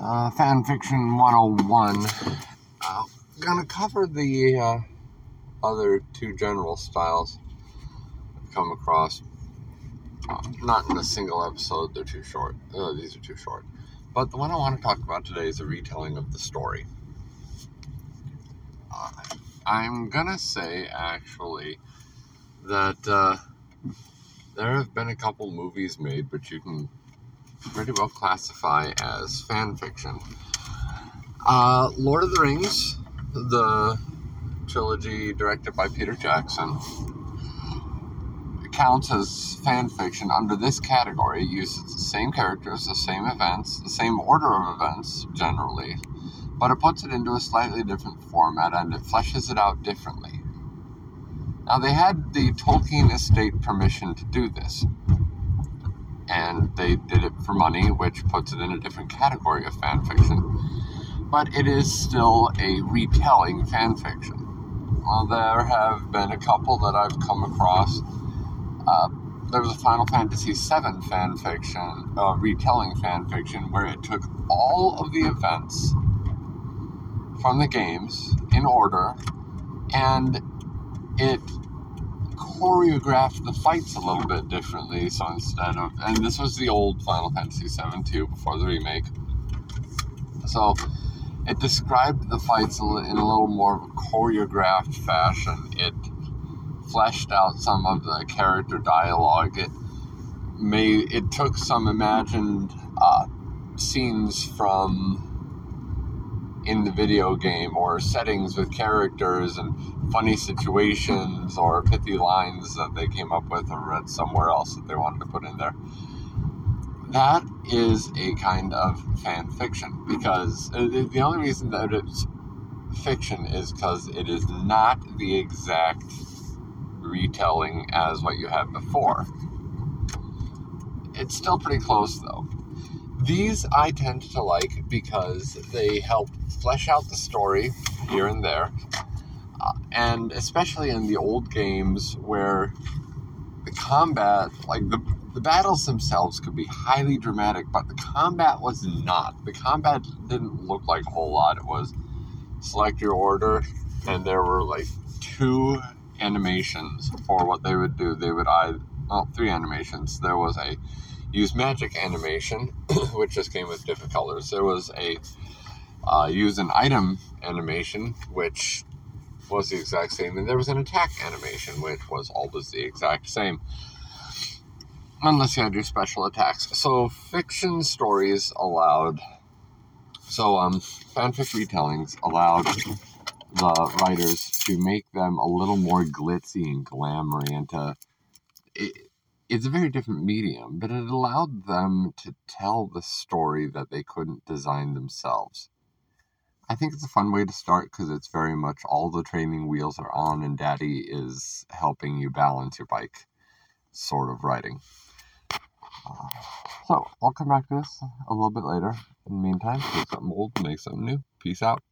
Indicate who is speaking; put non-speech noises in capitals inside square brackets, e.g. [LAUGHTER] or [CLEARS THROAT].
Speaker 1: uh, Fanfiction 101. Uh, gonna cover the uh, other two general styles I've come across. Uh, not in a single episode, they're too short. Uh, these are too short. But the one I want to talk about today is a retelling of the story. Uh, I'm gonna say, actually, that uh, there have been a couple movies made, but you can pretty well classify as fan fiction. Uh, Lord of the Rings, the trilogy directed by Peter Jackson, counts as fan fiction under this category. It uses the same characters, the same events, the same order of events generally, but it puts it into a slightly different format and it fleshes it out differently. Now, they had the Tolkien estate permission to do this and they did it for money, which puts it in a different category of fan fiction. But it is still a retelling fan fiction. Well, there have been a couple that I've come across. Uh, there was a Final Fantasy VII fan fiction, uh, retelling fan fiction, where it took all of the events from the games in order and it choreographed the fights a little bit differently. So instead of, and this was the old Final Fantasy VII too, before the remake. So it described the fights in a little more of a choreographed fashion. It fleshed out some of the character dialogue. It made it took some imagined uh, scenes from in the video game or settings with characters and funny situations or pithy lines that they came up with or read somewhere else that they wanted to put in there. That is a kind of fan fiction because uh, the only reason that it's fiction is because it is not the exact retelling as what you had before. It's still pretty close though. These I tend to like because they help flesh out the story here and there. Uh, and especially in the old games where the combat, like the, the battles themselves, could be highly dramatic, but the combat was not. The combat didn't look like a whole lot. It was select your order, and there were like two animations for what they would do. They would either, well, three animations. There was a use magic animation, [CLEARS THROAT] which just came with different colors. There was a uh, use an item animation, which was the exact same, and there was an attack animation, which was always the exact same. Unless you had your special attacks. So fiction stories allowed so um fanfic retellings allowed the writers to make them a little more glitzy and glamoury and to it, it's a very different medium, but it allowed them to tell the story that they couldn't design themselves. I think it's a fun way to start because it's very much all the training wheels are on and daddy is helping you balance your bike sort of riding. So I'll come back to this a little bit later. In the meantime, take something old, make something new. Peace out.